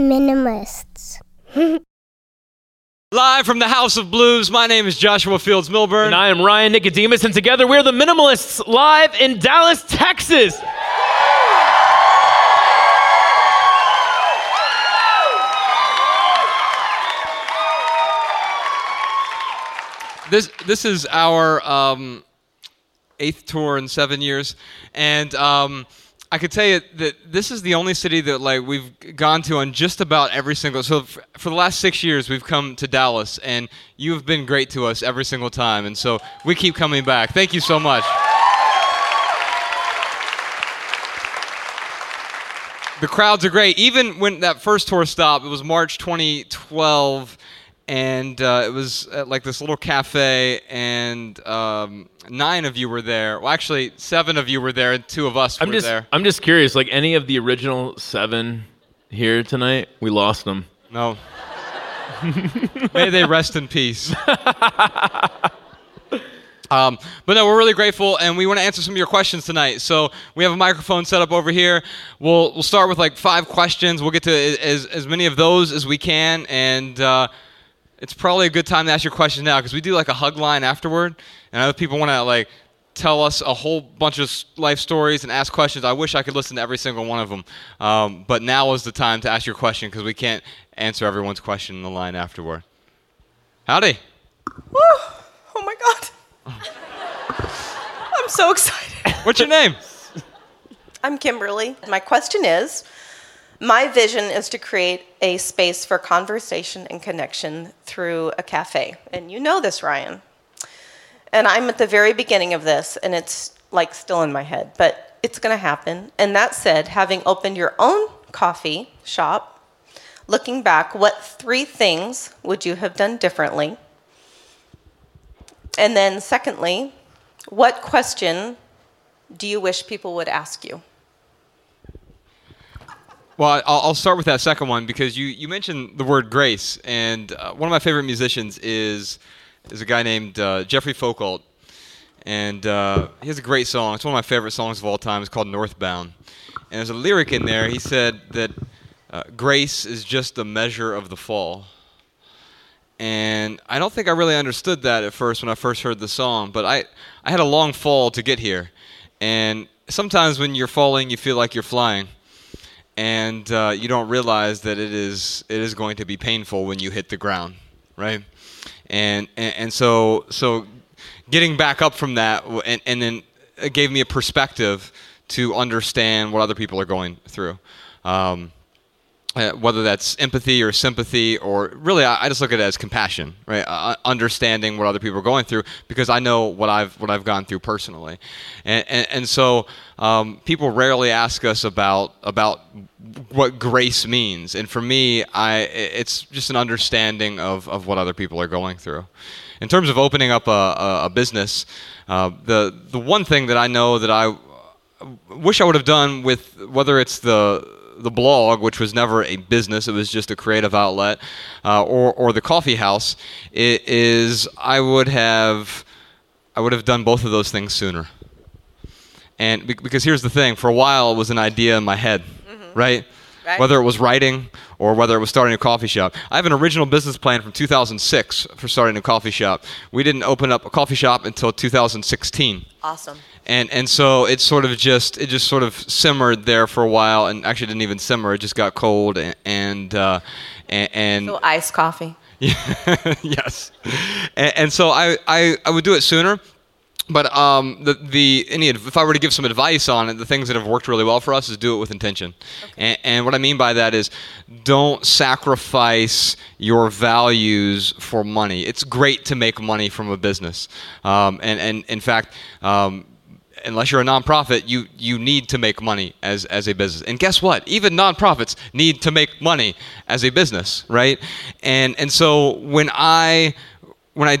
minimalists. Live from the House of Blues, my name is Joshua Fields Millburn. And I am Ryan Nicodemus, and together we're the Minimalists live in Dallas, Texas. this this is our um, eighth tour in seven years, and um, I could tell you that this is the only city that like we've gone to on just about every single. So f- for the last six years, we've come to Dallas, and you have been great to us every single time, and so we keep coming back. Thank you so much. The crowds are great. Even when that first tour stopped, it was March 2012 and uh, it was at like this little cafe, and um, nine of you were there. Well, actually, seven of you were there, and two of us I'm were just, there. I'm just curious. Like any of the original seven here tonight, we lost them. No. May they rest in peace. Um, but no, we're really grateful, and we want to answer some of your questions tonight. So we have a microphone set up over here. We'll we'll start with like five questions. We'll get to as as many of those as we can, and uh, it's probably a good time to ask your question now because we do like a hug line afterward, and other people want to like tell us a whole bunch of life stories and ask questions. I wish I could listen to every single one of them, um, but now is the time to ask your question because we can't answer everyone's question in the line afterward. Howdy. Oh my god. I'm so excited. What's your name? I'm Kimberly. My question is My vision is to create a space for conversation and connection through a cafe. And you know this, Ryan. And I'm at the very beginning of this, and it's like still in my head, but it's going to happen. And that said, having opened your own coffee shop, looking back, what three things would you have done differently? And then, secondly, what question do you wish people would ask you? Well, I'll, start with that second one because you, you mentioned the word grace, and uh, one of my favorite musicians is is a guy named uh, Jeffrey Foucault, and uh, he has a great song. It's one of my favorite songs of all time. It's called Northbound, and there's a lyric in there. He said that uh, grace is just the measure of the fall. And I don't think I really understood that at first when I first heard the song, but I, I had a long fall to get here. And sometimes when you're falling, you feel like you're flying and uh, you don't realize that it is it is going to be painful when you hit the ground, right? And and, and so so getting back up from that, and, and then it gave me a perspective to understand what other people are going through. Um, uh, whether that's empathy or sympathy, or really, I, I just look at it as compassion, right? Uh, understanding what other people are going through because I know what I've what I've gone through personally, and and, and so um, people rarely ask us about about what grace means, and for me, I it's just an understanding of of what other people are going through. In terms of opening up a, a, a business, uh, the the one thing that I know that I wish I would have done with whether it's the the blog, which was never a business, it was just a creative outlet, uh, or or the coffee house, i- is I would have I would have done both of those things sooner. And because here's the thing, for a while it was an idea in my head, right? Right. Whether it was writing or whether it was starting a coffee shop. I have an original business plan from 2006 for starting a coffee shop. We didn't open up a coffee shop until 2016 Awesome. and and so it sort of just it just sort of simmered there for a while and actually didn't even simmer it just got cold and and uh, and, and So iced coffee. yes and, and so I, I I would do it sooner but um, the the any if I were to give some advice on it, the things that have worked really well for us is do it with intention. And, and what I mean by that is, don't sacrifice your values for money. It's great to make money from a business, um, and and in fact. Um, Unless you're a nonprofit, you, you need to make money as, as a business. And guess what? Even nonprofits need to make money as a business, right? And and so when I when I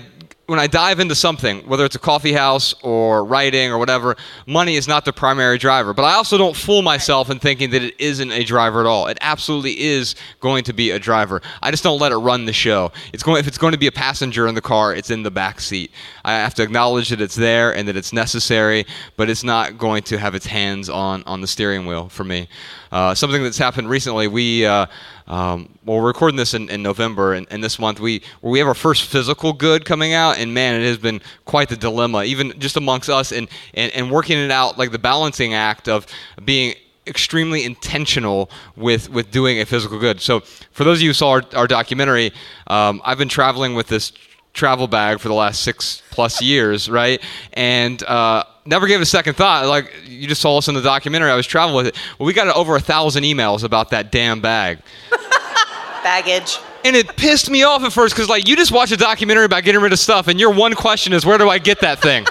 when I dive into something, whether it's a coffee house or writing or whatever, money is not the primary driver. But I also don't fool myself in thinking that it isn't a driver at all. It absolutely is going to be a driver. I just don't let it run the show. It's going if it's going to be a passenger in the car, it's in the back seat. I have to acknowledge that it's there and that it's necessary, but it's not going to have its hands on on the steering wheel for me. Uh, something that's happened recently, we. Uh, Um, well, we're recording this in, in November, and, and this month we we have our first physical good coming out, and man, it has been quite the dilemma, even just amongst us, and, and, and working it out like the balancing act of being extremely intentional with with doing a physical good. So, for those of you who saw our, our documentary, um, I've been traveling with this travel bag for the last six plus years, right? And uh, never gave it a second thought. Like you just saw us in the documentary, I was traveling with it. Well, we got over a thousand emails about that damn bag. Baggage. And it pissed me off at first because, like, you just watch a documentary about getting rid of stuff, and your one question is, where do I get that thing?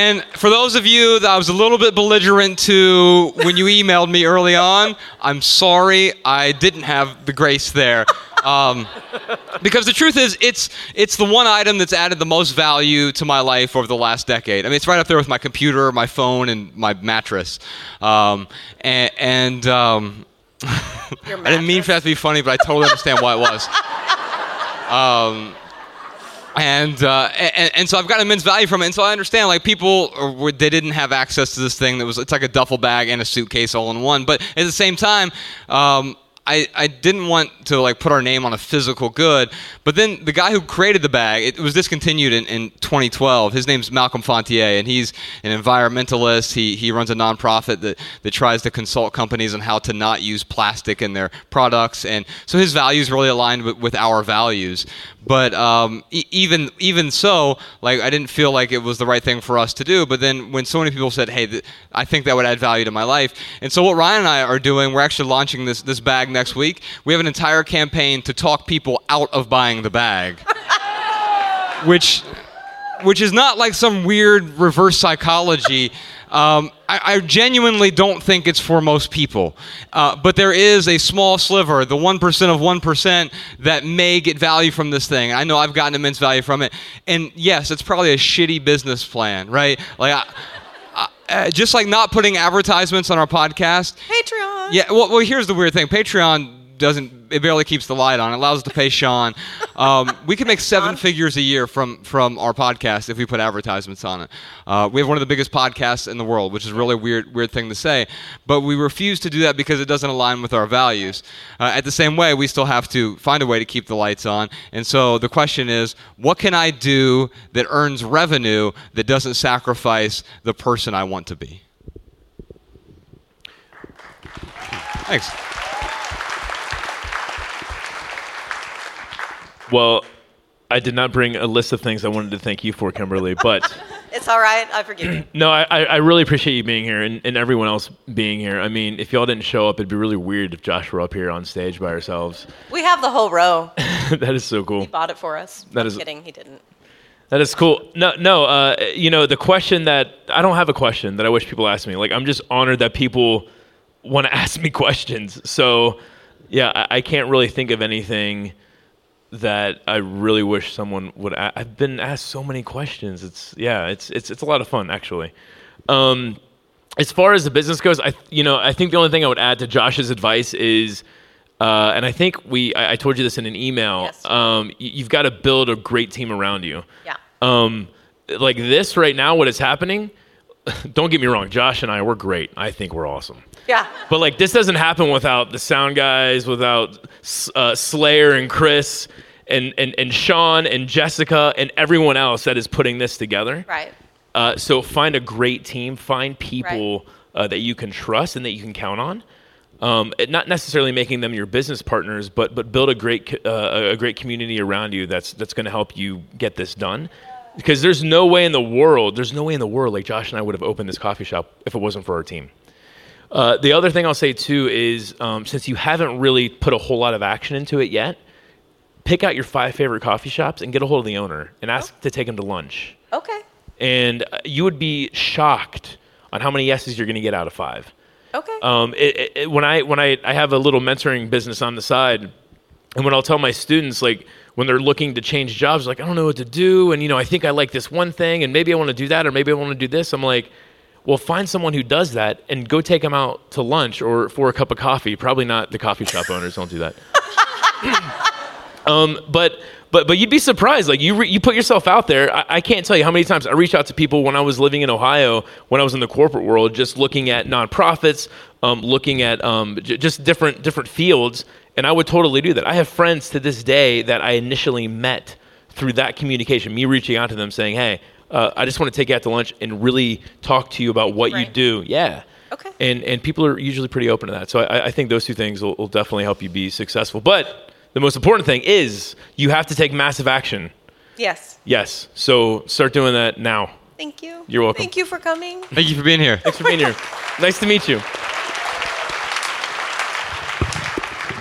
And for those of you that I was a little bit belligerent to when you emailed me early on, I'm sorry I didn't have the grace there. Um, because the truth is, it's it's the one item that's added the most value to my life over the last decade. I mean, it's right up there with my computer, my phone, and my mattress. Um, and, and um, I didn't mean for that to be funny, but I totally understand why it was. And, uh, and and so I've got immense value from it, and so I understand like people were, they didn't have access to this thing that was it's like a duffel bag and a suitcase all in one, but at the same time. Um, I, I didn't want to like put our name on a physical good, but then the guy who created the bag, it was discontinued in, in 2012. His name's Malcolm Fontier, and he's an environmentalist. He, he runs a nonprofit that, that tries to consult companies on how to not use plastic in their products, and so his values really aligned with, with our values. But um, e- even even so, like I didn't feel like it was the right thing for us to do. But then when so many people said, "Hey, th- I think that would add value to my life," and so what Ryan and I are doing, we're actually launching this this bag next week. We have an entire campaign to talk people out of buying the bag, which which is not like some weird reverse psychology. Um, I, I, genuinely don't think it's for most people. Uh, but there is a small sliver, the 1% of 1%, that may get value from this thing. I know I've gotten immense value from it. And yes, it's probably a shitty business plan, right? Like, I, I, uh, just like not putting advertisements on our podcast. Patreon. Yeah, well, well here's the weird thing Patreon doesn't it barely keeps the light on. It allows us to pay Shawn. Um, we could make seven figures a year from from our podcast if we put advertisements on it. Uh, we have one of the biggest podcasts in the world, which is a really weird weird thing to say, but we refuse to do that because it doesn't align with our values. Uh, at the same way, we still have to find a way to keep the lights on. And so the question is, what can I do that earns revenue that doesn't sacrifice the person I want to be? Thanks. Well, I did not bring a list of things I wanted to thank you for, Kimberly, but. it's all right. I forgive you. no, I, I really appreciate you being here and, and everyone else being here. I mean, if y'all didn't show up, it'd be really weird if Josh were up here on stage by ourselves. We have the whole row. that is so cool. He bought it for us. That I'm is, kidding. He didn't. That is cool. No, no. Uh, you know, the question that I don't have a question that I wish people asked me. Like, I'm just honored that people want to ask me questions. So, yeah, I, I can't really think of anything that I really wish someone would. A- I've been asked so many questions. It's yeah, it's it's it's a lot of fun actually. Um, as far as the business goes, I you know I think the only thing I would add to Josh's advice is. Uh, and I think we, I, I, told you this in an email. Yes. Um, you, have got to build a great team around you. Yeah. Um, like this right now, what is happening? Don't get me wrong, Josh and I, we're great. I think we're awesome. Yeah. But like this doesn't happen without the sound guys, without uh, Slayer and Chris and, and, and Shawn and Jessica and everyone else that is putting this together. Right. Uh, so find a great team, find people right. uh, that you can trust and that you can count on. Um, not necessarily making them your business partners, but but build a great uh, a great community around you that's that's going to help you get this done. Because there's no way in the world, there's no way in the world like Josh and I would have opened this coffee shop if it wasn't for our team. Uh, the other thing I'll say too is um, since you haven't really put a whole lot of action into it yet, pick out your five favorite coffee shops and get a hold of the owner and ask oh. to take him to lunch. Okay. And uh, you would be shocked on how many yeses you're going to get out of five. Okay. Um, it, it, when I when I, I have a little mentoring business on the side, and when I'll tell my students like when they're looking to change jobs, like I don't know what to do, and you know I think I like this one thing, and maybe I want to do that, or maybe I want to do this. I'm like, well, find someone who does that and go take them out to lunch or for a cup of coffee. Probably not the coffee shop owners. Don't do that. Um, but but but you'd be surprised. Like you re- you put yourself out there. I, I can't tell you how many times I reached out to people when I was living in Ohio, when I was in the corporate world, just looking at nonprofits, um, looking at um, j- just different different fields, and I would totally do that. I have friends to this day that I initially met through that communication, me reaching out to them saying, "Hey, uh, I just want to take you out to lunch and really talk to you about what you do." Yeah. Okay. And and people are usually pretty open to that. So I, I think those two things will, will definitely help you be successful. But the most important thing is you have to take massive action. Yes. Yes. So start doing that now. Thank you. You're welcome. Thank you for coming. Thank you for being here. Thanks for being here. nice to meet you.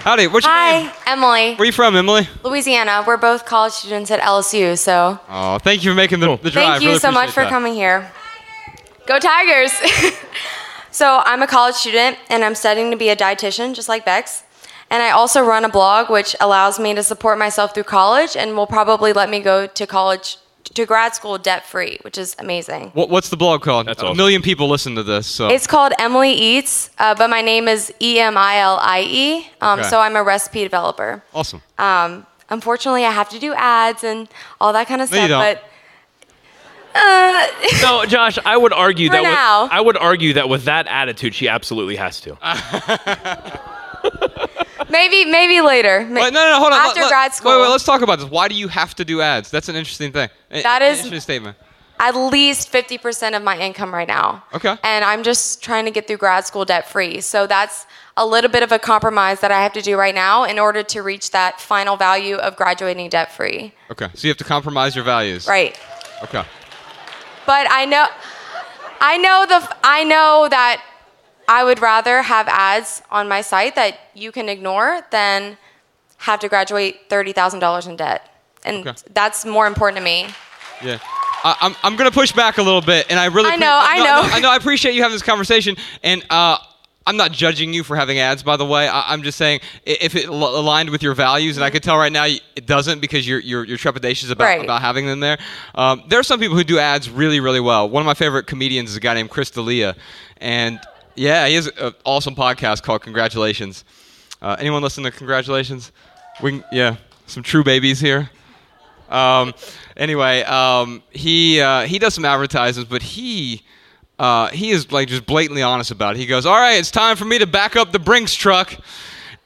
Howdy. What's your name? Hi, Emilie. Where are you from, Emilie? Louisiana. We're both college students at LSU, so Oh, thank you for making the, Cool. the drive. thank you Really so much for that. coming here. Go Tigers! so I'm a college student and I'm studying to be a dietitian, just like Bex. And I also run a blog which allows me to support myself through college and will probably let me go to college to grad school debt free, which is amazing. What, what's the blog called? That's a million people listen to this. So It's called Emilie Eats, uh, but my name is E M I L I E. Um, Okay. So I'm a recipe developer. awesome. Um, unfortunately, I have to do ads and all that kind of No, you stuff. don't. But uh, No, Josh, I would argue that now. with, I would argue that with that attitude, she absolutely has to. maybe, maybe later. Wait, no, no, no, hold on. After Let- grad school, Wait, wait, let's talk about this. Why do you have to do ads? That's an interesting thing. That an is- interesting statement. at least 50% of my income right now. Okay. And I'm just trying to get through grad school debt free. So that's a little bit of a compromise that I have to do right now in order to reach that final value of graduating debt free. Okay, so you have to compromise your values. Right. Okay. But I know, I know the, I know that I would rather have ads on my site that you can ignore than have to graduate thirty thousand dollars in debt, and Okay. that's more important to me. Yeah. I, I'm, I'm gonna push back a little bit, and I really I know, I no, know. no, I know I appreciate you having this conversation, and uh, I'm not judging you for having ads, by the way. I, I'm just saying if it al- aligned with your values, and I could tell right now it doesn't because you're you're, you're trepidatious about Right. about having them there. Um, there are some people who do ads really really well. One of my favorite comedians is a guy named Chris D'Elia, and yeah, he has an awesome podcast called Congratulations. Uh, anyone listen to Congratulations? We can, yeah, some true babies here. Um, anyway, um, he uh, he does some advertisements, but he uh, he is like just blatantly honest about it. He goes, "All right, it's time for me to back up the Brinks truck."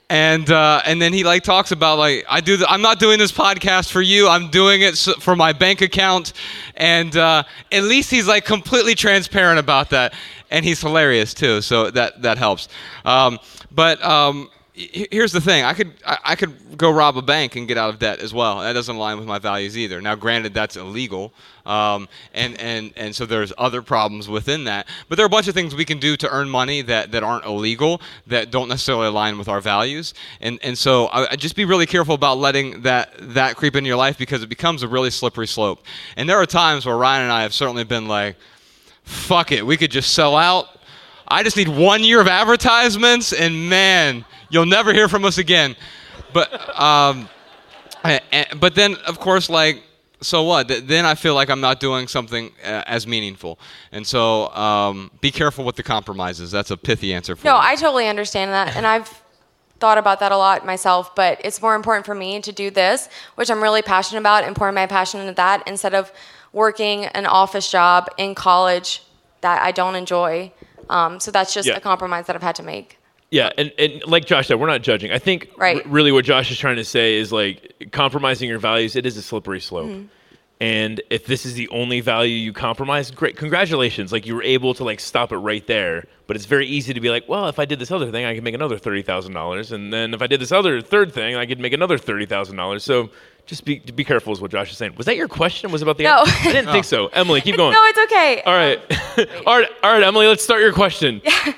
And uh, and then he like talks about like I do I'm not doing this podcast for you. I'm doing it for my bank account. And uh, at least he's like completely transparent about that. And he's hilarious too. So that that helps. Um, but um, here's the thing. I could I, could go rob a bank and get out of debt as well. That doesn't align with my values either. Now granted that's illegal um, and and and so there's other problems within that. But there are a bunch of things we can do to earn money that that aren't illegal that don't necessarily align with our values. And and so I just be really careful about letting that that creep into your life because it becomes a really slippery slope. And there are times where Ryan and I have certainly been like fuck it we could just sell out. I just need one year of advertisements, and man, you'll never hear from us again. But um, but then of course like so what? Th- Then I feel like I'm not doing something uh, as meaningful, and so um, be careful with the compromises. That's a pithy answer for No, you. I totally understand that, and I've thought about that a lot myself. But it's more important for me to do this, which I'm really passionate about, and pouring my passion into that instead of working an office job in college that I don't enjoy. Um, so that's just Yeah. a compromise that I've had to make. Yeah, and, and like Josh said, we're not judging. I think Right. r- really what Josh is trying to say is like compromising your values. It is a slippery slope. Mm-hmm. And if this is the only value you compromise, great, congratulations! Like you were able to like stop it right there. But it's very easy to be like, well, if I did this other thing, I could make another thirty thousand dollars, and then if I did this other third thing, I could make another thirty thousand dollars. So just be be careful, is what Josh is saying. Was that your question? Was it about the? No. I didn't think so. Emilie, keep going. No, it's okay. all right, all right, all right, Emilie. Let's start your question. Yeah.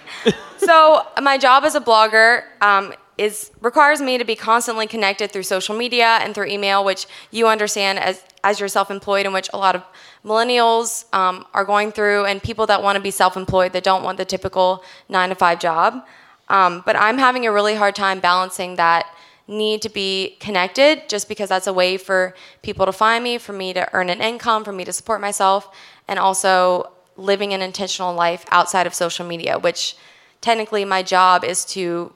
so my job as a blogger um, is requires me to be constantly connected through social media and through email, which you understand as as you're self-employed, in which a lot of millennials um, are going through, and people that want to be self-employed that don't want the typical nine to five job. Um, but I'm having a really hard time balancing that need to be connected, just because that's a way for people to find me, for me to earn an income, for me to support myself, and also living an intentional life outside of social media, which technically my job is to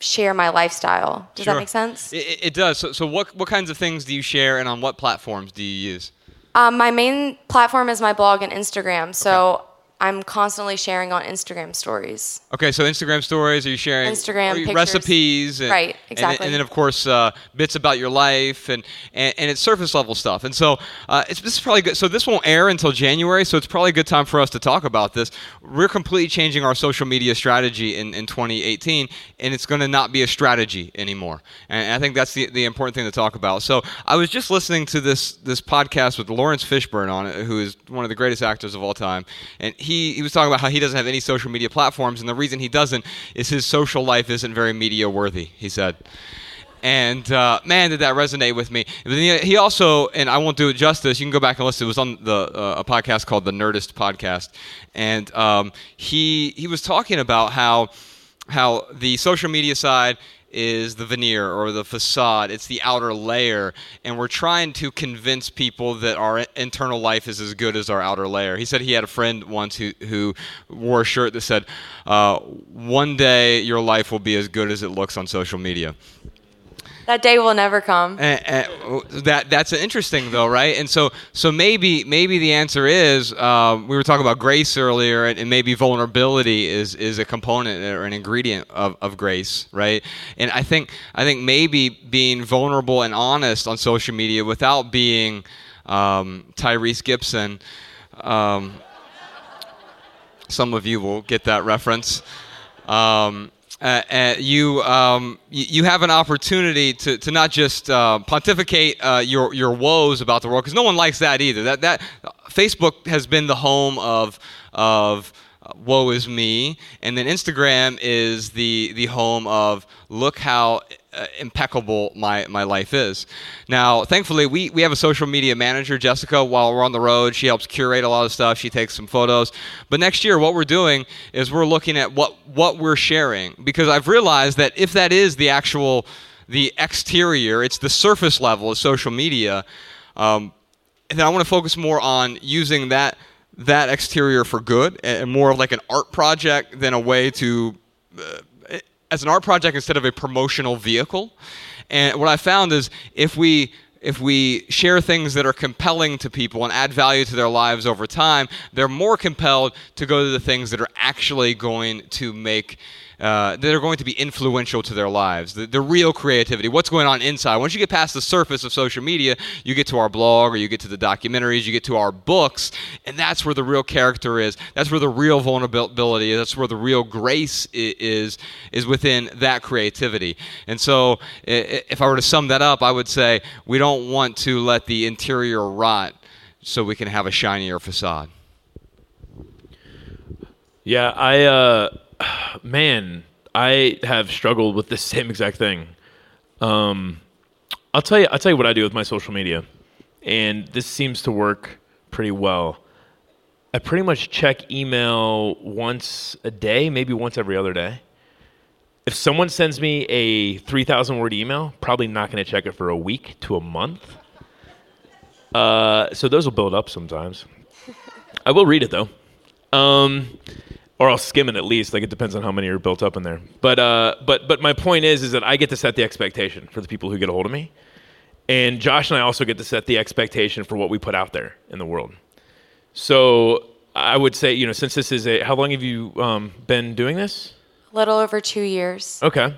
share my lifestyle. Does Sure. that make sense? It, it does. So, so what what kinds of things do you share, and on what platforms do you use? Um, my main platform is my blog and Instagram. So I'm constantly sharing on Instagram stories. Okay, so Instagram stories. Are you sharing Instagram you- recipes? And, Right, and- exactly. And, then of course uh, bits about your life and, and and it's surface level stuff. And so uh, it's this is probably good. So this won't air until January. So it's probably a good time for us to talk about this. We're completely changing our social media strategy in, in 2018, and it's going to not be a strategy anymore. And I think that's the, the important thing to talk about. So I was just listening to this this podcast with Laurence Fishburne on it, who is one of the greatest actors of all time, and he he was talking about how he doesn't have any social media platforms, and the reason he doesn't is his social life isn't very media worthy. He said. And uh, man, did that resonate with me. He he also, and I won't do it justice. You can go back and listen. It was on the uh, a podcast called the Nerdist Podcast, and um, he he was talking about how how the social media side is the veneer or the facade. It's the outer layer, and we're trying to convince people that our internal life is as good as our outer layer. He said he had a friend once who who wore a shirt that said, uh, "One day your life will be as good as it looks on social media." That day will never come. And, and that that's interesting though, right? And so so maybe maybe the answer is um, we were talking about grace earlier, and, and maybe vulnerability is is a component or an ingredient of, of grace, right? And I think I think maybe being vulnerable and honest on social media without being um, Tyrese Gibson. Um, some of you will get that reference. Um, uh, uh, you, um, you have an opportunity to, to not just uh, pontificate uh, your, your woes about the world, because no one likes that either. That, that Facebook has been the home of, of uh, woe is me, and then Instagram is the, the home of look how uh, impeccable my, my life is. Now, thankfully, we, we have a social media manager, Jessica, while we're on the road. She helps curate a lot of stuff. She takes some photos. But next year, what we're doing is we're looking at what, what we're sharing because I've realized that if that is the actual, the exterior, it's the surface level of social media, um, and then I want to focus more on using that that exterior for good and more of like an art project than a way to uh, as an art project instead of a promotional vehicle. And what I found is if we if we share things that are compelling to people and add value to their lives over time, they're more compelled to go to the things that are actually going to make uh, that are going to be influential to their lives. The, the real creativity, what's going on inside. Once you get past the surface of social media, you get to our blog or you get to the documentaries, you get to our books, and that's where the real character is. That's where the real vulnerability is. That's where the real grace is is within that creativity. And so, if I were to sum that up, I would say we don't want to let the interior rot so we can have a shinier facade. Yeah, I uh man, I have struggled with the same exact thing. Um I'll tell you I'll tell you what I do with my social media. And this seems to work pretty well. I pretty much check email once a day, maybe once every other day. If someone sends me a 3000 word email, probably not going to check it for a week to a month. Uh, so those will build up sometimes. I will read it though. Um, or I'll skim it at least. Like it depends on how many are built up in there. But uh, but but my point is is that I get to set the expectation for the people who get a hold of me, and Josh and I also get to set the expectation for what we put out there in the world. So I would say you know since this is a how long have you um, been doing this? Little over two years. Okay.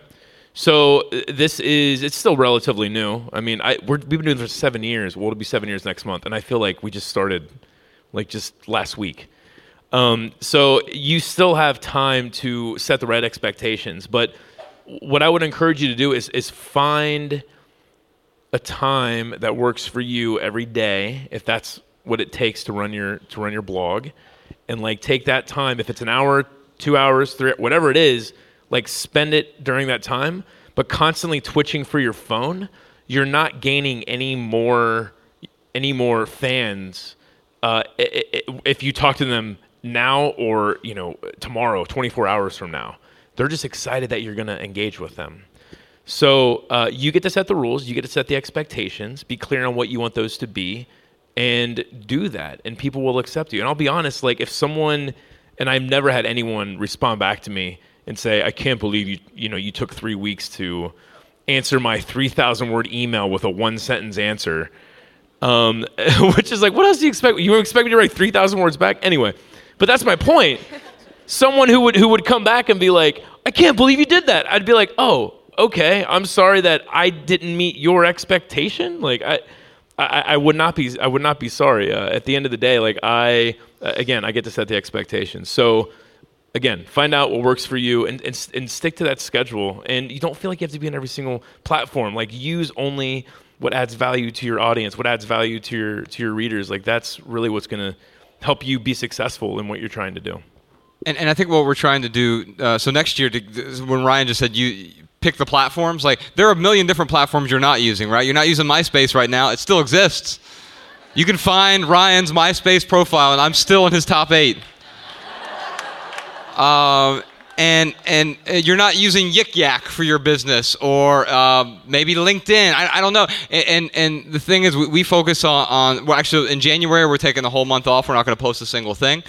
So uh, this is it's still relatively new. I mean, I we're, we've been doing this for seven years. Well, it'll be seven years next month, and I feel like we just started like just last week. Um, so you still have time to set the right expectations, but what I would encourage you to do is is find a time that works for you every day, if that's what it takes to run your to run your blog, and like take that time. If it's an hour, two hours, three, whatever it is, like spend it during that time. But constantly twitching for your phone, you're not gaining any more any more fans uh, if you talk to them now or you know tomorrow, 24 hours from now. They're just excited that you're going to engage with them. So uh, you get to set the rules, you get to set the expectations, be clear on what you want those to be, and do that, and people will accept you. And I'll be honest, like if someone, and I've never had anyone respond back to me and say, "I can't believe you you know you took three weeks to answer my three thousand word email with a one sentence answer," um, which is like, what else do you expect? You expect me to write three thousand words back anyway? But that's my point. Someone who would who would come back and be like, "I can't believe you did that," I'd be like, "Oh, okay. I'm sorry that I didn't meet your expectation." Like I. I, I would not be. I would not be sorry. Uh, at the end of the day, like I, again, I get to set the expectations. So, again, find out what works for you and, and and stick to that schedule. And you don't feel like you have to be on every single platform. Like use only what adds value to your audience, what adds value to your to your readers. Like that's really what's going to help you be successful in what you're trying to do. And, and I think what we're trying to do. Uh, so next year, to, when Ryan just said you pick the platforms. Like there are a million different platforms you're not using, right? You're not using MySpace right now. It still exists. You can find Ryan's MySpace profile, and I'm still in his top eight. Um, and and uh, you're not using Yik Yak for your business, or uh, maybe LinkedIn. I, I don't know. And, and, and the thing is, we, we focus on, on well, actually in January we're taking the whole month off. We're not going to post a single thing,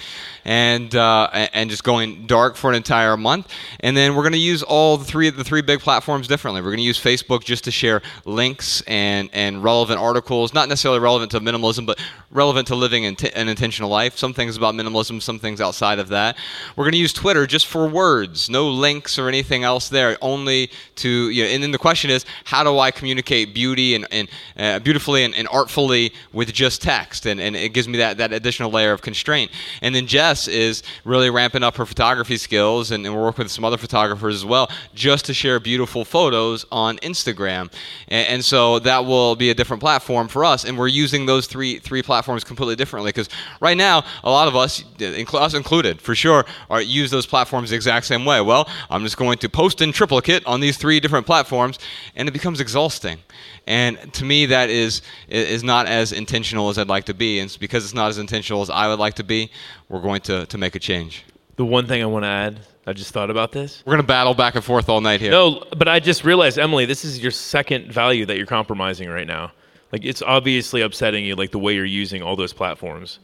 and uh, and just going dark for an entire month. And then we're going to use all the three the three big platforms differently. We're going to use Facebook just to share links and and relevant articles, not necessarily relevant to minimalism, but relevant to living an intentional life. Some things about minimalism, some things outside of that. We're going to use Twitter just for words words, no links or anything else there, only to, you know, and then the question is, how do I communicate beauty and, and uh, beautifully and, and, artfully with just text? And, and it gives me that, that additional layer of constraint. And then Jess is really ramping up her photography skills, and, and we're working with some other photographers as well, just to share beautiful photos on Instagram. And, and so that will be a different platform for us, and we're using those three three platforms completely differently because right now, a lot of us, us included, for sure, are use those platforms the exact same way. Well, I'm just going to post in triplicate on these three different platforms, and it becomes exhausting. And to me, that is is not as intentional as I'd like to be. And because it's not as intentional as I would like to be, we're going to, to make a change. The one thing I want to add, I just thought about this. We're going to battle back and forth all night here. No, but I just realized, Emilie, this is your second value that you're compromising right now. Like, it's obviously upsetting you, like the way you're using all those platforms.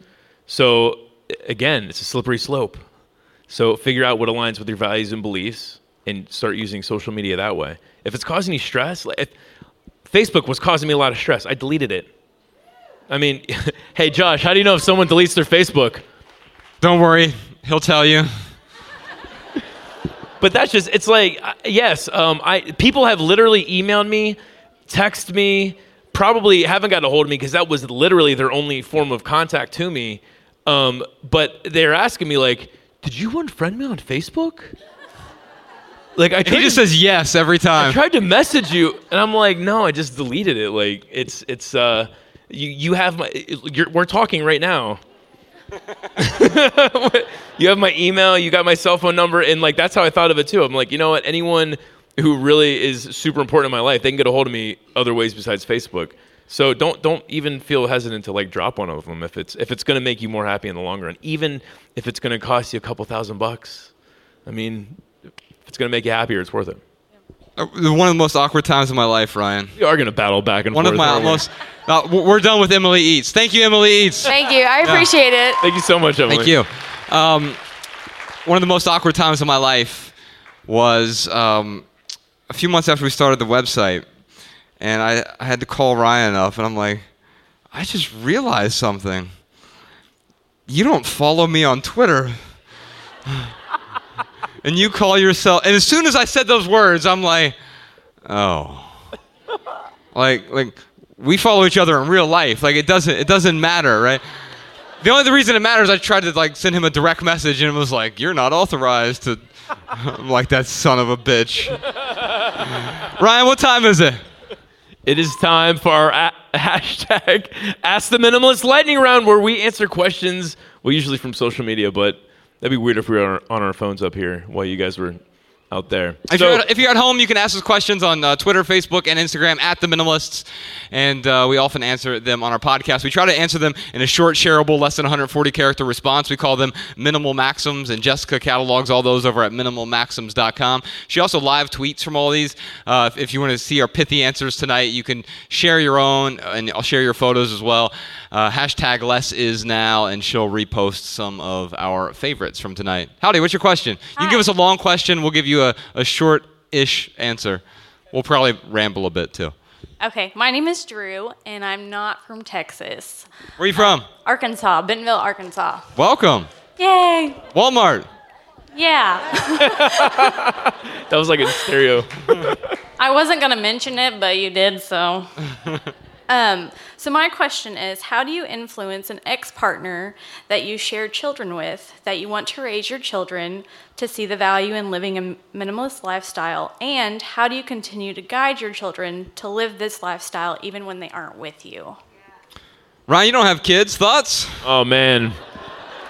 So, again, it's a slippery slope. So figure out what aligns with your values and beliefs and start using social media that way. If it's causing you stress, if Facebook was causing me a lot of stress, I deleted it. I mean, hey Josh, how do you know if someone deletes their Facebook? Don't worry, he'll tell you. but that's just it's like uh, yes, um, I people have literally emailed me, text me, probably haven't gotten a hold of me because that was literally their only form of contact to me. Um, but they're asking me like, did you unfriend me on Facebook? Like I he just says yes every time. I tried to message you, and I'm like, no, I just deleted it. Like it's it's uh, you you have my we're talking right now. you have my email, you got my cell phone number, and like that's how I thought of it too. I'm like, you know what? Anyone who really is super important in my life, they can get a hold of me other ways besides Facebook. So don't don't even feel hesitant to like drop one of them if it's if it's going to make you more happy in the long run, even if it's going to cost you a couple thousand bucks. I mean, it's going to make you happier, it's worth it. Uh, one of the most awkward times of my life, Ryan. We are going to battle back and One forth. One of my most. Uh, we're done with Emilie Eats. Thank you, Emilie Eats. Thank you. I appreciate yeah. it. Thank you so much, Emilie. Thank you. Um, one of the most awkward times of my life was um, a few months after we started the website and I, I had to call Ryan up, and I'm like, I just realized something. You don't follow me on Twitter. And you call yourself and as soon as I said those words, I'm like, oh. like like we follow each other in real life. Like it doesn't it doesn't matter, right? The only the reason it matters, I tried to like send him a direct message and it was like, You're not authorized to I'm like that son of a bitch. Ryan, what time is it? It is time for our a- hashtag Ask the Minimalist Lightning Round, where we answer questions, well, usually from social media, but that'd be weird if we were on our, on our phones up here while you guys were out there. If, So- you're at, if you're at home, you can ask us questions on uh, Twitter, Facebook, and Instagram at The Minimalists, and uh, we often answer them on our podcast. We try to answer them in a short, shareable, less than 140 character response. We call them Minimal Maxims, and Jessica catalogs all those over at minimalmaxims.com. She also live tweets from all these. Uh, if, if you want to see our pithy answers tonight, you can share your own, and I'll share your photos as well. Uh, hashtag less is now, and she'll repost some of our favorites from tonight. Howdy, what's your question? You can give us a long question. We'll give you a, a short ish answer. We'll probably ramble a bit too. Okay, my name is Drew, and I'm not from Texas. Where are you from? Uh, Arkansas, Bentonville, Arkansas. Welcome. Yay! Walmart. Yeah. that was like a stereo. I wasn't going to mention it, but you did, so. Um, so, my question is How do you influence an ex partner that you share children with, that you want to raise your children to see the value in living a minimalist lifestyle? And how do you continue to guide your children to live this lifestyle even when they aren't with you? Ryan, you don't have kids. Thoughts? Oh man,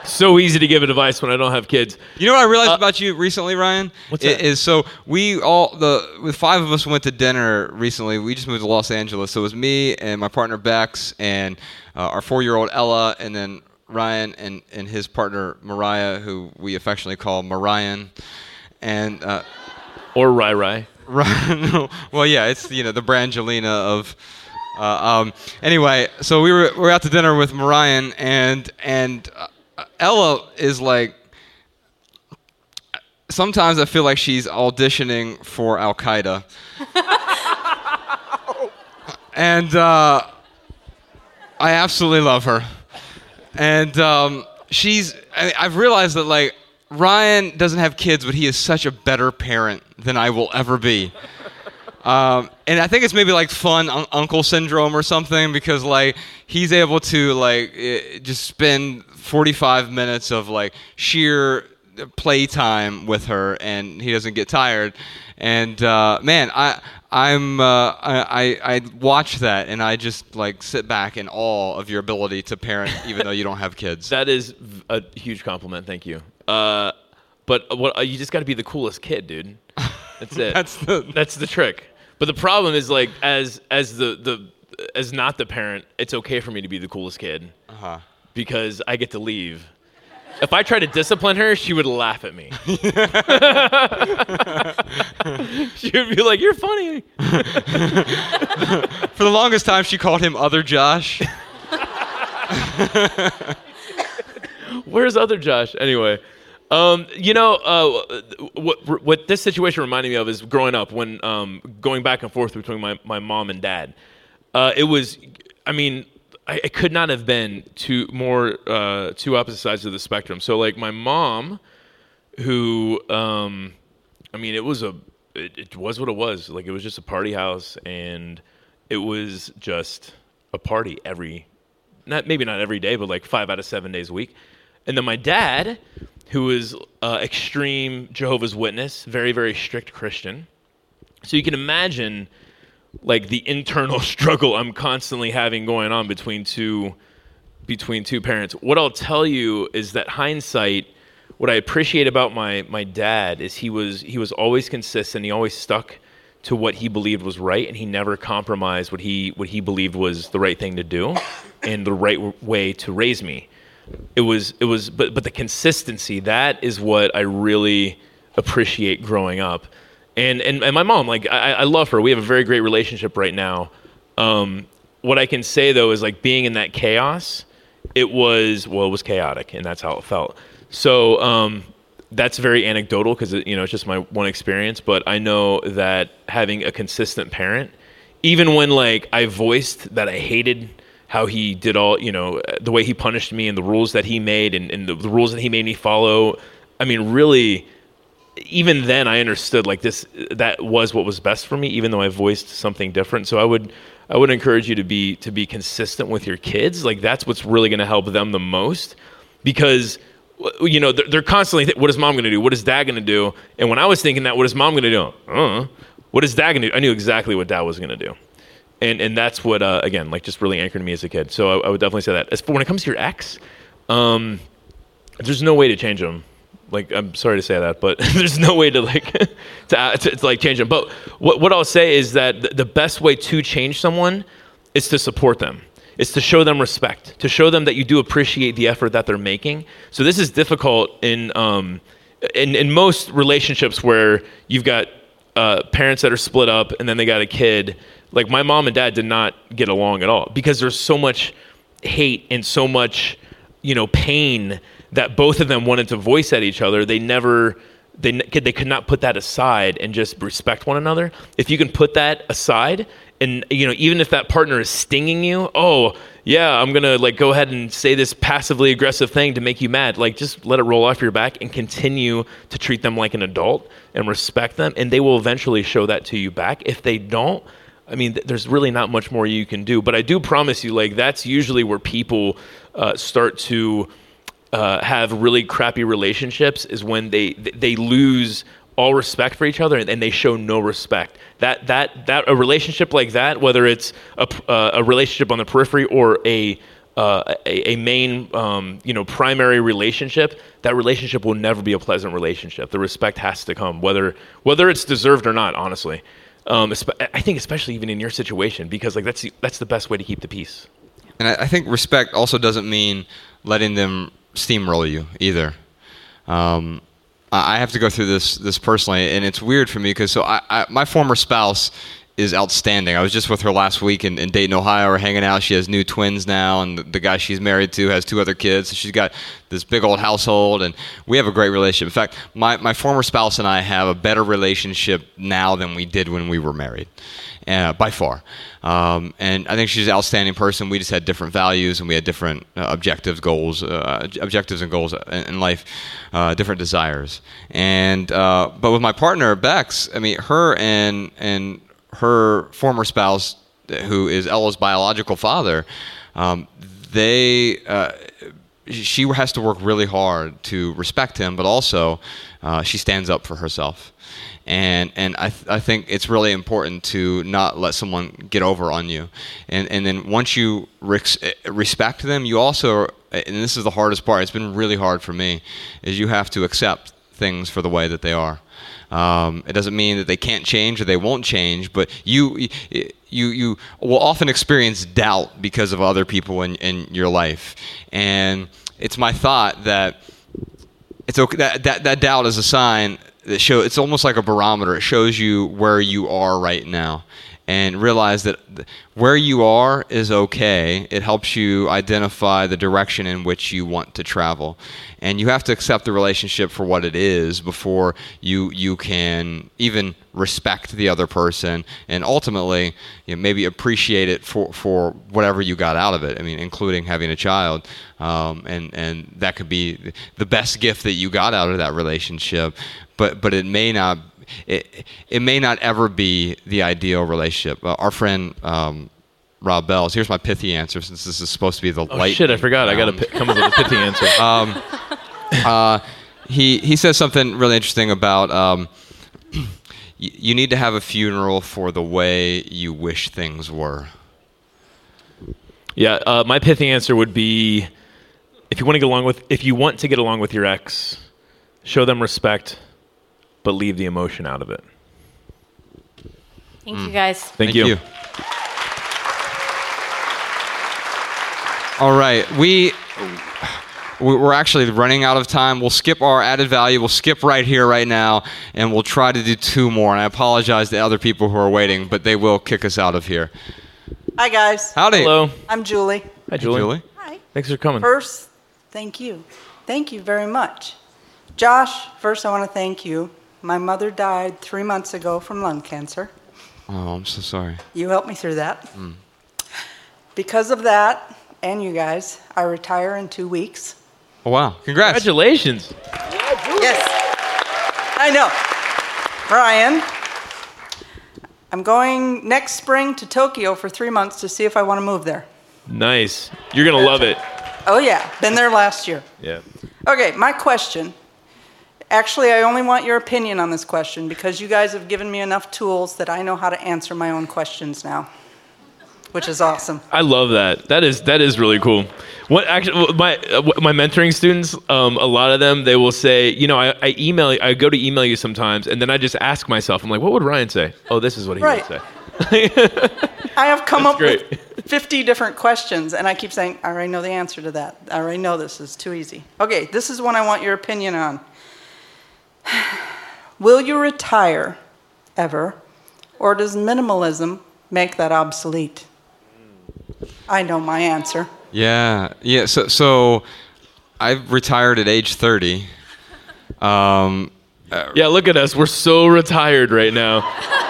so easy to give advice when I don't have kids. You know what I realized about you recently, Ryan? What's that? Is so we all the with five of us went to dinner recently. We just moved to Los Angeles, so it was me and my partner Bex and uh, our four-year-old Ella, and then Ryan and and his partner Mariah, who we affectionately call Marian, And uh, Or Rai Rai. Ryan, well, yeah, it's you know the Brangelina of. Uh, um, anyway, so we were we were out to dinner with Mariah, and and uh, Ella is like. Sometimes I feel like she's auditioning for Al Qaeda. and uh, I absolutely love her. And um, she's, I, I've realized that like Ryan doesn't have kids, but he is such a better parent than I will ever be. Um, and I think it's maybe like fun un- uncle syndrome or something because like he's able to like eh, just spend 45 minutes of like sheer playtime with her and he doesn't get tired. And uh, man, I I'm uh, I, I I watch that and I just like sit back in awe of your ability to parent even though you don't have kids. That is a huge compliment. Thank you. Uh, but what uh, you just got to be the coolest kid, dude. That's it. That's the- that's the trick. But the problem is like as as the the as not the parent, it's okay for me to be the coolest kid Uh-huh. Because I get to leave. If I try to discipline her, she would laugh at me. she would be like, "You're funny." For the longest time, she called him Other Josh. Where's other Josh? Anyway, um, you know uh, what? What this situation reminded me of is growing up when um, going back and forth between my, my mom and dad. Uh, it was, I mean, I, it could not have been two more uh, two opposite sides of the spectrum. So like my mom, who, um, I mean, it was a, it, it was what it was. Like it was just a party house, and it was just a party every not maybe not every day, but like five out of seven days a week. And then my dad, who is uh, extreme Jehovah's Witness, very very strict Christian. So you can imagine like the internal struggle I'm constantly having going on between two between two parents. What I'll tell you is that hindsight, what I appreciate about my my dad is he was he was always consistent. He always stuck to what he believed was right, and he never compromised what he what he believed was the right thing to do and the right w- way to raise me. It was it was but but the consistency that is what I really appreciate growing up. And and, and my mom, like I, I love her. We have a very great relationship right now. Um, what I can say though is like being in that chaos, it was well, it was chaotic, and that's how it felt. So um, that's very anecdotal because you know it's just my one experience. But I know that having a consistent parent, even when like I voiced that I hated how he did all you know the way he punished me and the rules that he made and, and the, the rules that he made me follow. I mean, really, even then I understood like this that was what was best for me even though I voiced something different. So I would I would encourage you to be to be consistent with your kids. Like that's what's really going to help them the most because you know they're, they're constantly th- what is mom going to do? What is dad going to do? And when I was thinking that what is mom going to do? Uh, what is dad going to do? I knew exactly what dad was going to do. And and that's what uh, again like just really anchored me as a kid. So I, I would definitely say that. As for when it comes to your ex um, there's no way to change them Like I'm sorry to say that, but there's no way to like to, to, to like change them. But what what I'll say is that the, the best way to change someone is to support them. It's to show them respect, to show them that you do appreciate the effort that they're making. So this is difficult in um, in, in most relationships where you've got uh, parents that are split up and then they got a kid. Like my mom and dad did not get along at all because there's so much hate and so much you know pain that both of them wanted to voice at each other. They never they they could not put that aside and just respect one another. If you can put that aside and you know even if that partner is stinging you, oh yeah, I'm gonna like go ahead and say this passively aggressive thing to make you mad. Like just let it roll off your back and continue to treat them like an adult and respect them, and they will eventually show that to you back. If they don't, I mean, th- there's really not much more you can do. But I do promise you, like that's usually where people uh, start to uh, have really crappy relationships is when they they lose all respect for each other and, and, they show no respect. That that that a relationship like that, whether it's a, uh, a relationship on the periphery or a uh, a, a, main, um, you know, primary relationship, that relationship will never be a pleasant relationship. The respect has to come, whether whether it's deserved or not. Honestly, um, I think especially even in your situation, because like that's the, that's the best way to keep the peace. And I, I think respect also doesn't mean letting them steamroll you either. Um, I have to go through this this personally, and it's weird for me because so I, I, my former spouse is outstanding. I was just with her last week in, in Dayton, Ohio. We're hanging out. She has new twins now, and the, the, guy she's married to has two other kids. So she's got this big old household, and we have a great relationship. In fact, my, my former spouse and I have a better relationship now than we did when we were married uh, by far. Um, and I think she's an outstanding person. We just had different values and we had different uh, objectives, goals, uh, objectives and goals in, in life, uh, different desires. And uh, but with my partner Bex, I mean, her and and her former spouse, who is Ella's biological father, um, they uh, she has to work really hard to respect him, but also uh, she stands up for herself. And and I, th- I think it's really important to not let someone get over on you. And and then once you res- respect them you also and this is the hardest part it's been really hard for me is you have to accept things for the way that they are. Um, it doesn't mean that they can't change or they won't change but you you you will often experience doubt because of other people in, in your life. And it's my thought that it's okay that, that, that doubt is a sign that show it's almost like a barometer. It shows you where you are right now, and realize that where you are is okay. It helps you identify the direction in which you want to travel, and you have to accept the relationship for what it is before you you can even respect the other person and ultimately you know, maybe appreciate it for for whatever you got out of it. I mean, including having a child, um, and and that could be the best gift that you got out of that relationship but but it may not it, it may not ever be the ideal relationship. Uh, our friend um, Rob Bell's. Here's my pithy answer, since this is supposed to be the oh, light. shit! I forgot. Round. I got to p- come up with a pithy answer. Um, uh, he he says something really interesting about. Um, you need to have a funeral for the way you wish things were. Yeah, uh, my pithy answer would be, if you want to get along with, if you want to get along with your ex, show them respect, but leave the emotion out of it. Thank mm. you, guys. Thank, Thank you. you. All right, we we're actually running out of time. We'll skip our added value. We'll skip right here, right now, and we'll try to do two more. And I apologize to other people who are waiting, but they will kick us out of here. Hi, guys. Howdy. Hello. I'm Julie. Hi, Julie. Julie. Hi. Thanks for coming. First, thank you. Thank you very much. Josh, first, I want to thank you my mother died three months ago from lung cancer. Oh, I'm so sorry. You helped me through that. Mm. Because of that, and you guys, I retire in two weeks. Oh, wow. Congrats. Congratulations. Yes. I know. Ryan, I'm going next spring to Tokyo for three months to see if I want to move there. Nice. You're going to love it. Oh, yeah. Been there last year. Yeah. Okay, my question Actually, I only want your opinion on this question because you guys have given me enough tools that I know how to answer my own questions now. which is awesome. I love that. That is that is really cool. What actually my uh, my mentoring students, um, a lot of them they will say, you know, I, I email, I go to email you sometimes, and then I just ask myself, I'm like, what would Ryan say? Oh, this is what he Right. would say. I have come That's up great. with 50 different questions, and I keep saying, I already know the answer to that. I already know this is too easy. Okay, this is one I want your opinion on. Will you retire ever, or does minimalism make that obsolete? Hmm. I know my answer. Yeah, yeah. So, so I retired at age 30. Um, uh, Yeah, look at us. We're so retired right now.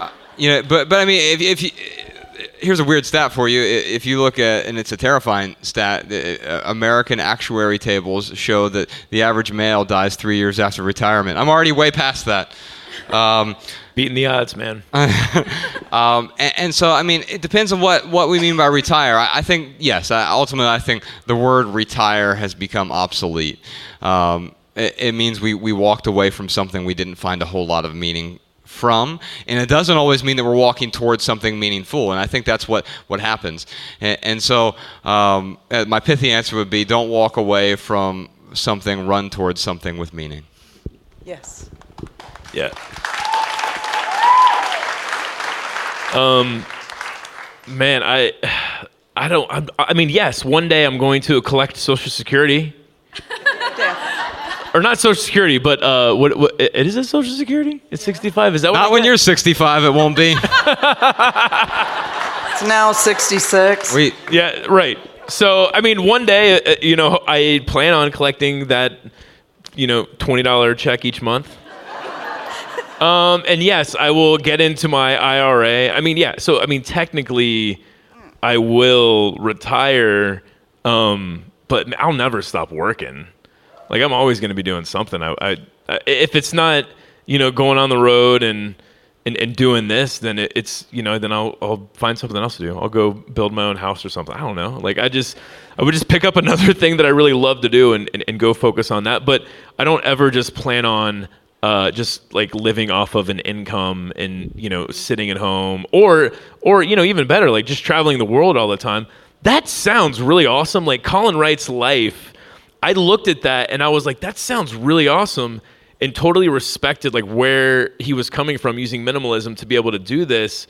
Uh, you know, but but I mean, if, if you, here's a weird stat for you. If you look at, and it's a terrifying stat, the, uh, American actuary tables show that the average male dies three years after retirement. I'm already way past that. Um, Beating the odds, man. um, and, and so, I mean, it depends on what, what we mean by retire. I, I think, yes, I, ultimately, I think the word retire has become obsolete. Um, it, it means we, we walked away from something we didn't find a whole lot of meaning from and it doesn't always mean that we're walking towards something meaningful and i think that's what, what happens and, and so um, uh, my pithy answer would be don't walk away from something run towards something with meaning Yes. Yeah. Um, man, I, I don't. I'm, I mean, yes, one day I'm going to collect Social Security, Yeah. Or not Social Security, but uh, what? what it is it Social Security? It's 65. Is that what? not when get? you're 65 it won't be It's now 66. we, Yeah, right. So, I mean, one day, uh, you know, I plan on collecting that, you know, twenty dollar check each month. Um, and yes, I will get into my IRA. I mean, yeah. So, I mean, technically, I will retire, um, but I'll never stop working. Like, I'm always going to be doing something. I, I, if it's not, you know, going on the road and and, and doing this, then it, it's you know, then I'll I'll find something else to do. I'll go build my own house or something. I don't know. Like I just I would just pick up another thing that I really love to do and, and, and go focus on that. But I don't ever just plan on uh, just like living off of an income and you know sitting at home or or you know even better like just traveling the world all the time. That sounds really awesome. Like Colin Wright's life. I looked at that and I was like, that sounds really awesome and totally respected like where he was coming from using minimalism to be able to do this.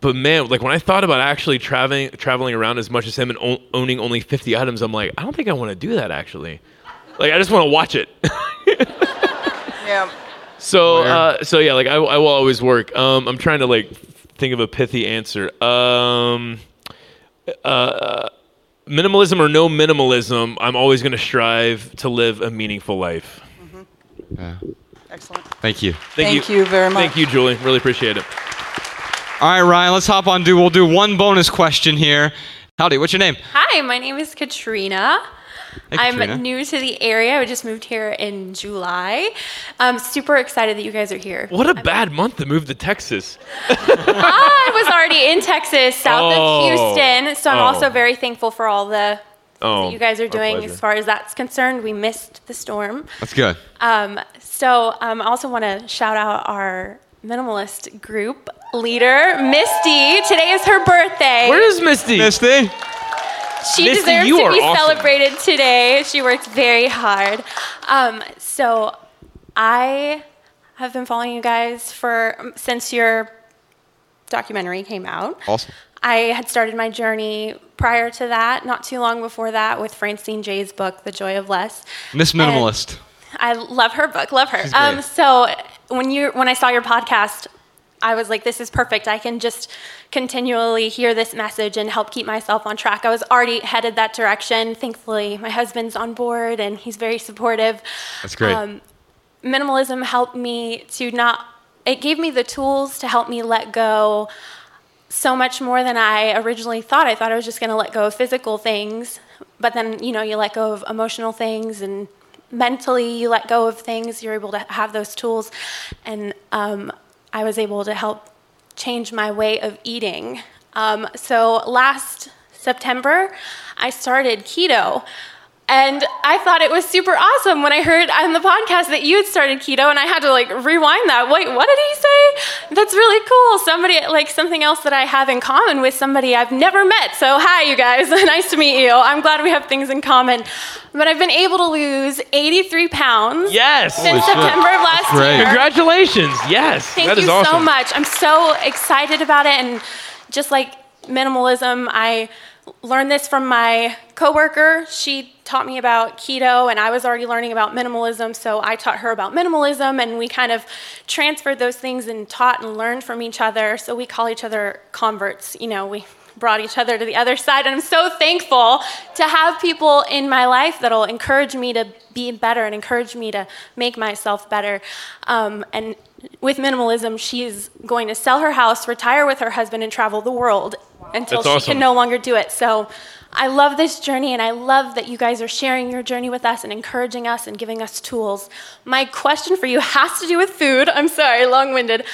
But man, like when I thought about actually traveling traveling around as much as him and o- owning only 50 items, I'm like, I don't think I want to do that actually. Like I just want to watch it. Yeah. so uh, so yeah, like I, I will always work. Um, I'm trying to like think of a pithy answer. Um, uh, minimalism or no minimalism, I'm always going to strive to live a meaningful life. Mm-hmm. yeah. Excellent. thank you Thank you very much. Thank you, Julie. Really appreciate it. All right, Ryan, let's hop on. Do we'll do one bonus question here. Howdy, what's your name? Hi, my name is Katrina. Hey, I'm Katrina. new to the area. I just moved here in July. I'm super excited that you guys are here. What a bad month to move to Texas. I was already in Texas, south Oh. of Houston, so I'm Oh. also very thankful for all the Oh, that you guys are doing as far as that's concerned. We missed the storm. That's good. Um, so um, I also want to shout out our minimalist group leader, Misty. Today is her birthday. Where is Misty? Misty. She Misty, deserves you to be awesome. celebrated today. She worked very hard. Um, so I have been following you guys for um, since your documentary came out. Awesome. I had started my journey prior to that, not too long before that, with Francine Jay's book, The Joy of Less. Miss And- Minimalist. I love her book. Love her. She's great. Um, so when you when I saw your podcast, I was like, this is perfect. I can just continually hear this message and help keep myself on track. I was already headed that direction. Thankfully, my husband's on board and he's very supportive. That's great. Um, minimalism helped me to not. It gave me the tools to help me let go so much more than I originally thought. I thought I was just going to let go of physical things, but then, you know, you let go of emotional things and mentally you let go of things. You're able to have those tools. And um, I was able to help change my way of eating. Um, so last September, I started keto. And I thought it was super awesome when I heard on the podcast that you had started keto, and I had to like rewind that. Wait, what did he say? That's really cool. Somebody, like something else that I have in common with somebody I've never met. So, hi, you guys. nice to meet you. I'm glad we have things in common. But I've been able to lose 83 pounds Yes. since shit. September of last year. Congratulations. Yes. Thank that is you awesome. so much. I'm so excited about it. And just like minimalism, I learned this from my coworker. She taught me about keto, and I was already learning about minimalism. So I taught her about minimalism, and we kind of transferred those things and taught and learned from each other. So we call each other converts. You know, we brought each other to the other side. And I'm so thankful to have people in my life that'll encourage me to be better and encourage me to make myself better. Um, and with minimalism, she's going to sell her house, retire with her husband, and travel the world until That's she awesome. can no longer do it. So I love this journey, and I love that you guys are sharing your journey with us and encouraging us and giving us tools. My question for you has to do with food. I'm sorry, long winded.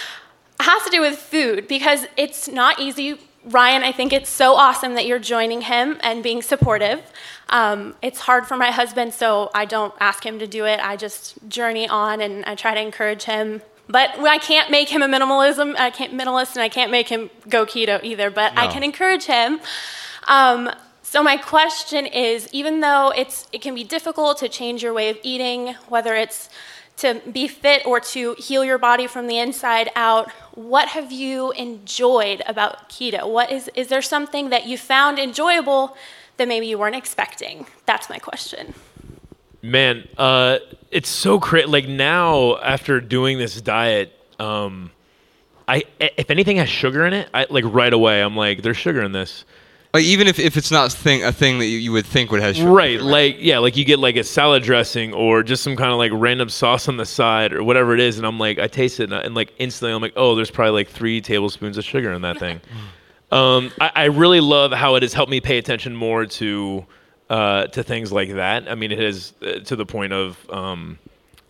Has to do with food because it's not easy. Ryan, I think it's so awesome that you're joining him and being supportive. Um, it's hard for my husband, so I don't ask him to do it. I just journey on and I try to encourage him. But I can't make him a minimalism. I can't minimalist, and I can't make him go keto either. But I can encourage him. Um, so my question is, even though it's it can be difficult to change your way of eating, whether it's to be fit or to heal your body from the inside out, what have you enjoyed about keto? What is is there something that you found enjoyable that maybe you weren't expecting? That's my question. Man, uh, it's so crazy. Like now, after doing this diet, um, I if anything has sugar in it, I like right away. I'm like, there's sugar in this. Like even if, if it's not thing a thing that you, you would think would have sugar. Right, like yeah, like you get like a salad dressing or just some kind of like random sauce on the side or whatever it is, and I'm like, I taste it and, I- and like instantly I'm like, oh, there's probably like three tablespoons of sugar in that thing. um, I, I really love how it has helped me pay attention more to uh, to things like that. I mean, it is uh, to the point of. Um,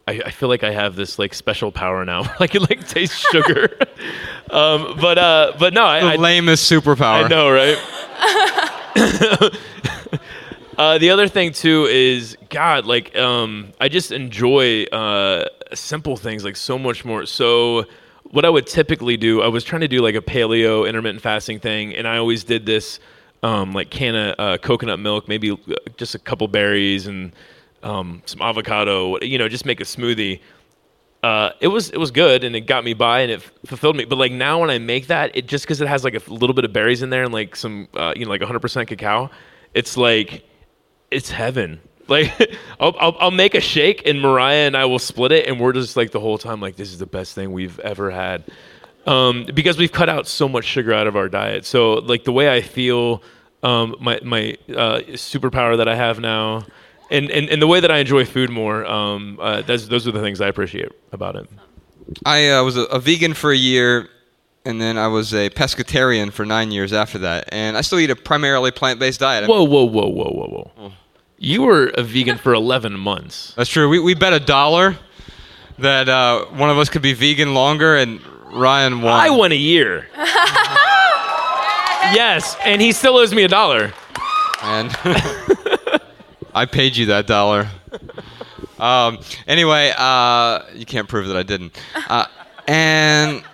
I, I feel like I have this like special power now. where I can like taste sugar, um, but uh, but no, I, The I, lamest superpower. I know, right? uh, the other thing too is God, like um, I just enjoy uh, simple things like so much more. So what I would typically do, I was trying to do like a paleo intermittent fasting thing, and I always did this um, like can of uh, coconut milk, maybe uh, just a couple berries and um, some avocado, you know, just make a smoothie uh, it was it was good and it got me by and it fulfilled me. But like now when I make that, it just because it has like a little bit of berries in there and like some uh, you know like 100% cacao, it's like it's heaven. Like I'll, I'll I'll make a shake and Mariah and I will split it and we're just like the whole time like this is the best thing we've ever had. Um, because we've cut out so much sugar out of our diet. So like the way I feel, um, my my uh, superpower that I have now, and, and, and the way that I enjoy food more, um, uh, that's, those are the things I appreciate about it. I uh, was a, a vegan for a year, and then I was a pescatarian for nine years after that. And I still eat a primarily plant-based diet. Whoa, whoa, whoa, whoa, whoa, whoa! You were a vegan for 11 months. That's true. We, we bet a dollar that uh, one of us could be vegan longer, and Ryan won. I won a year. yes, and he still owes me a dollar. and I paid you that dollar. Um, anyway, uh, you can't prove that I didn't. Uh, and,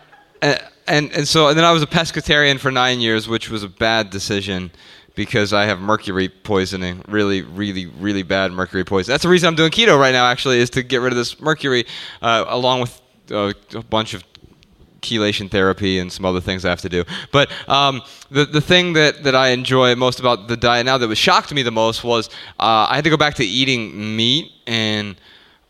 and and and so and then I was a pescatarian for nine years, which was a bad decision because I have mercury poisoning, really, really, really bad mercury poisoning. That's the reason I'm doing keto right now. Actually, is to get rid of this mercury, uh, along with uh, a bunch of chelation therapy and some other things I have to do. But um, the the thing that, that I enjoy most about the diet now that was shocked me the most was uh, I had to go back to eating meat and.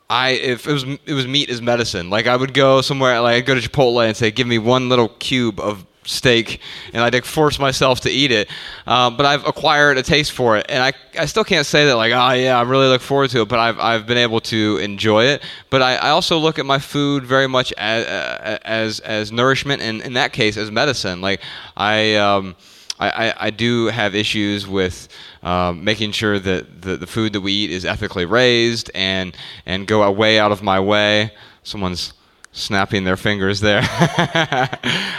I if it was it was meat as medicine. Like I would go somewhere, like I'd go to Chipotle and say, "Give me one little cube of steak," and I'd like, force myself to eat it. Um, but I've acquired a taste for it, and I, I still can't say that like, oh yeah, I really look forward to it. But I've I've been able to enjoy it. But I, I also look at my food very much as as as nourishment, and in that case, as medicine. Like I. Um, I, I, I do have issues with um, making sure that the, the food that we eat is ethically raised and and go way out of my way. Someone's snapping their fingers there.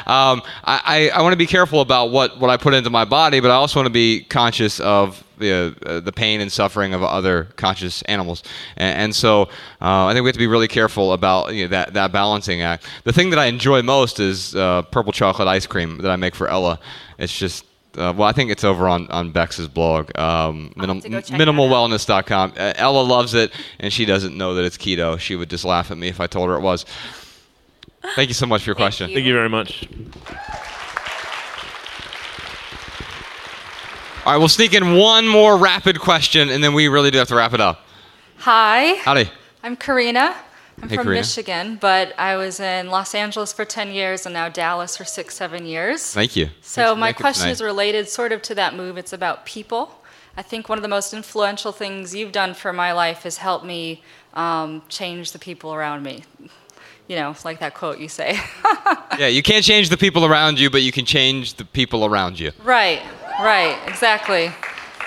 um, I, I, I want to be careful about what, what I put into my body, but I also want to be conscious of the, uh, the pain and suffering of other conscious animals. And, and so uh, I think we have to be really careful about you know, that, that balancing act. The thing that I enjoy most is uh, purple chocolate ice cream that I make for Ella. It's just uh, well, I think it's over on, on Bex's blog, um, minim- minimalwellness.com. Uh, Ella loves it, and she doesn't know that it's keto. She would just laugh at me if I told her it was. Thank you so much for your Thank question. you. Thank you very much. All right, we'll sneak in one more rapid question, and then we really do have to wrap it up. Hi, Howdy. I'm Karina. I'm Hey, from Karina. Michigan, but I was in Los Angeles for 10 years and now Dallas for six, seven years. Thank you. So for my question is related sort of to that move. It's about people. I think one of the most influential things you've done for my life is help me um, change the people around me. You know, it's like that quote you say. Yeah, you can't change the people around you, but you can change the people around you. Right, right, exactly.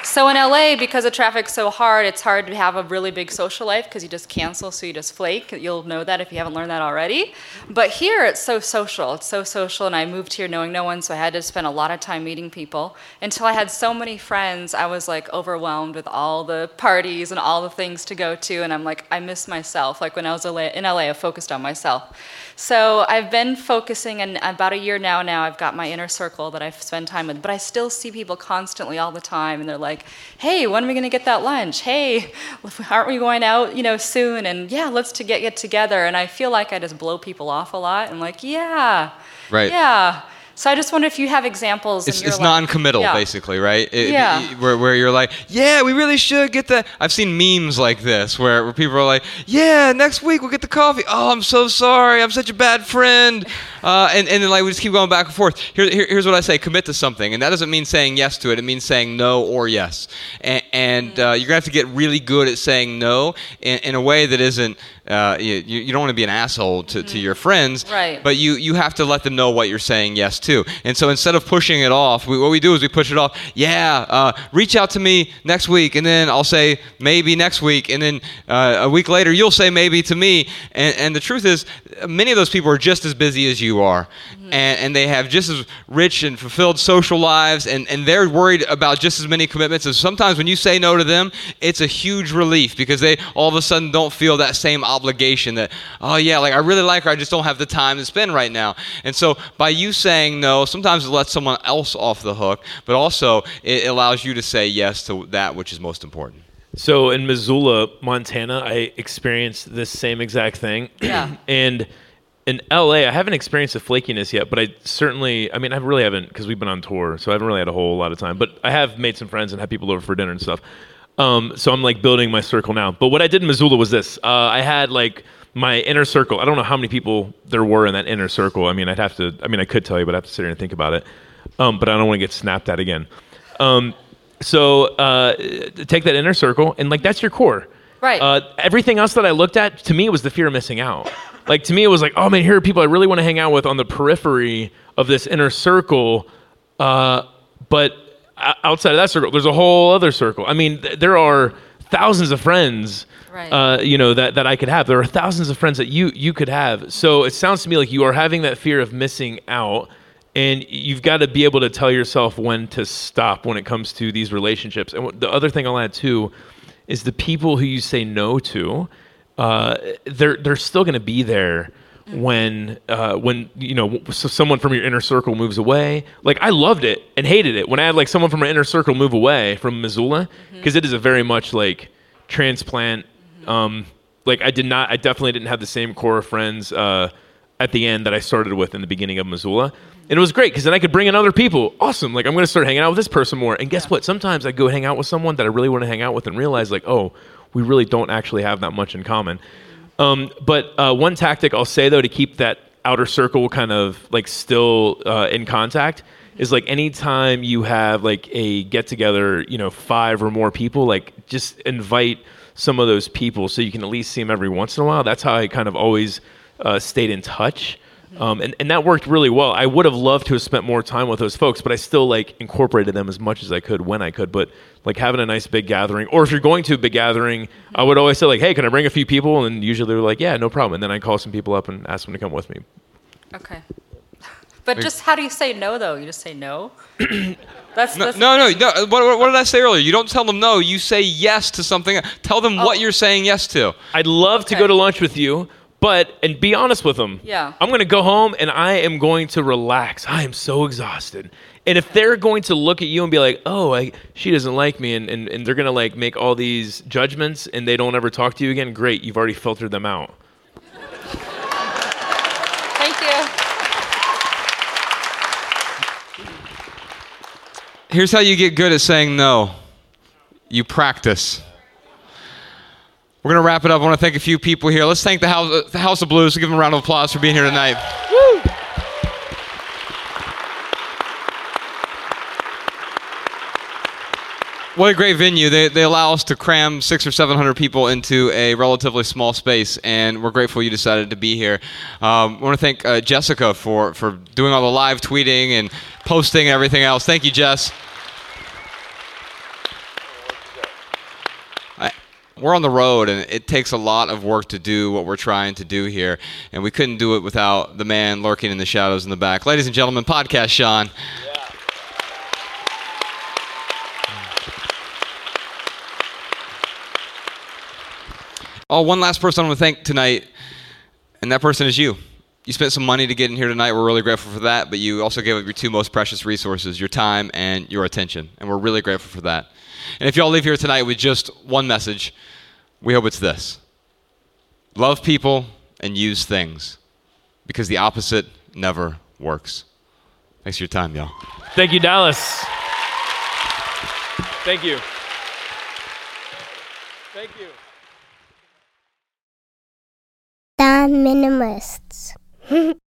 So in LA, because the traffic's so hard, it's hard to have a really big social life because you just cancel, so you just flake. You'll know that if you haven't learned that already. But here, it's so social. It's so social, and I moved here knowing no one, so I had to spend a lot of time meeting people. Until I had so many friends, I was like overwhelmed with all the parties and all the things to go to, and I'm like, I miss myself. Like when I was in LA, I focused on myself. So I've been focusing, and about a year now. Now I've got my inner circle that I spend time with, but I still see people constantly all the time, and they're like, "Hey, when are we gonna get that lunch? Hey, aren't we going out, you know, soon? And yeah, let's to get get together." And I feel like I just blow people off a lot. and like, yeah, Right. yeah. So I just wonder if you have examples. It's, it's life- non-committal, Yeah. basically, right? It- Yeah. where, where you're like, yeah, we really should get that. I've seen memes like this where, where people are like, yeah, next week we'll get the coffee. Oh, I'm so sorry. I'm such a bad friend. Uh, and, and then like we just keep going back and forth. Here, here, here's what I say: commit to something, and that doesn't mean saying yes to it. It means saying no or yes. And, and uh, you're gonna have to get really good at saying no in, in a way that isn't. Uh, you, you don't want to be an asshole to, to your friends, Right. But you you have to let them know what you're saying yes to. And so instead of pushing it off, we, what we do is we push it off. Yeah, uh, reach out to me next week, and then I'll say maybe next week, and then uh, a week later you'll say maybe to me. And, and the truth is, many of those people are just as busy as you are, mm-hmm. and, and they have just as rich and fulfilled social lives, and, and they're worried about just as many commitments. And sometimes when you say no to them, it's a huge relief because they all of a sudden don't feel that same obligation that oh yeah, like I really like her, I just don't have the time to spend right now. And so by you saying no, sometimes it lets someone else off the hook, but also it allows you to say yes to that which is most important. So in Missoula, Montana, I experienced this same exact thing. Yeah. and in LA, I haven't experienced the flakiness yet, but I certainly, I mean, I really haven't because we've been on tour, so I haven't really had a whole lot of time. But I have made some friends and had people over for dinner and stuff. Um, so I'm like building my circle now. But what I did in Missoula was this: uh, I had like my inner circle. I don't know how many people there were in that inner circle. I mean, I'd have to. I mean, I could tell you, but I have to sit here and think about it. Um, but I don't want to get snapped at again. Um, so uh, take that inner circle, and like that's your core. Right. Uh, everything else that I looked at, to me, was the fear of missing out. Like to me, it was like, oh man, here are people I really want to hang out with on the periphery of this inner circle. Uh, but outside of that circle, there's a whole other circle. I mean, th- there are thousands of friends. Right. Uh, you know that, that I could have. There are thousands of friends that you you could have. So it sounds to me like you are having that fear of missing out, and you've got to be able to tell yourself when to stop when it comes to these relationships. And the other thing I'll add too is the people who you say no to, uh, they're they're still going to be there when uh, when you know so someone from your inner circle moves away. Like I loved it and hated it when I had like someone from my inner circle move away from Missoula because is a very much like transplant. Um, like I did not, I definitely didn't have the same core of friends uh, at the end that I started with in the beginning of Missoula. And it was great because then I could bring in other people. Awesome. Like I'm going to start hanging out with this person more. And guess what? Sometimes I go hang out with someone that I really want to hang out with and realize like, oh, we really don't actually have that much in common. Um, but uh, one tactic I'll say though to keep that outer circle kind of like still uh, in contact is like anytime you have like a get together, you know, five or more people, like just invite some of those people so you can at least see them every once in a while. That's how I kind of always uh, stayed in touch. Um, and, and that worked really well. I would have loved to have spent more time with those folks, but I still like incorporated them as much as I could when I could. But like having a nice big gathering, or if you're going to a big gathering, I would always say like, "Hey, can I bring a few people?" And usually they're like, "Yeah, no problem." And then I call some people up and ask them to come with me. Okay. But just how do you say no though? You just say no. that's, No, that's no, no. no. What, what, what did I say earlier? You don't tell them no. You say yes to something. Tell them what Oh. you're saying yes to. I'd love to go to lunch with you, but and be honest with them. Yeah. I'm going to go home and I am going to relax. I am so exhausted. And if they're going to look at you and be like, "Oh, I, she doesn't like me," and, and, and they're going to like make all these judgments and they don't ever talk to you again, great. You've already filtered them out. Thank you. Here's how you get good at saying no. You practice. We're gonna wrap it up. I want to thank a few people here. Let's thank the House, uh, the House of Blues. Give them a round of applause for being here tonight. What a great venue. They, they allow us to cram six or seven hundred people into a relatively small space, and we're grateful you decided to be here. Um, I want to thank uh, Jessica for, for doing all the live tweeting and posting and everything else. Thank you, Jess. We're on the road, and it takes a lot of work to do what we're trying to do here, and we couldn't do it without the man lurking in the shadows in the back. Ladies and gentlemen, podcast Shawn. Oh, one last person I want to thank tonight, and that person is you. You spent some money to get in here tonight. We're really grateful for that, but you also gave up your two most precious resources, your time and your attention, and we're really grateful for that. And if y'all leave here tonight with just one message, we hope it's this love people and use things, because the opposite never works. Thanks for your time, y'all. Thank you, Dallas. Thank you. Thank you. The Minimalists.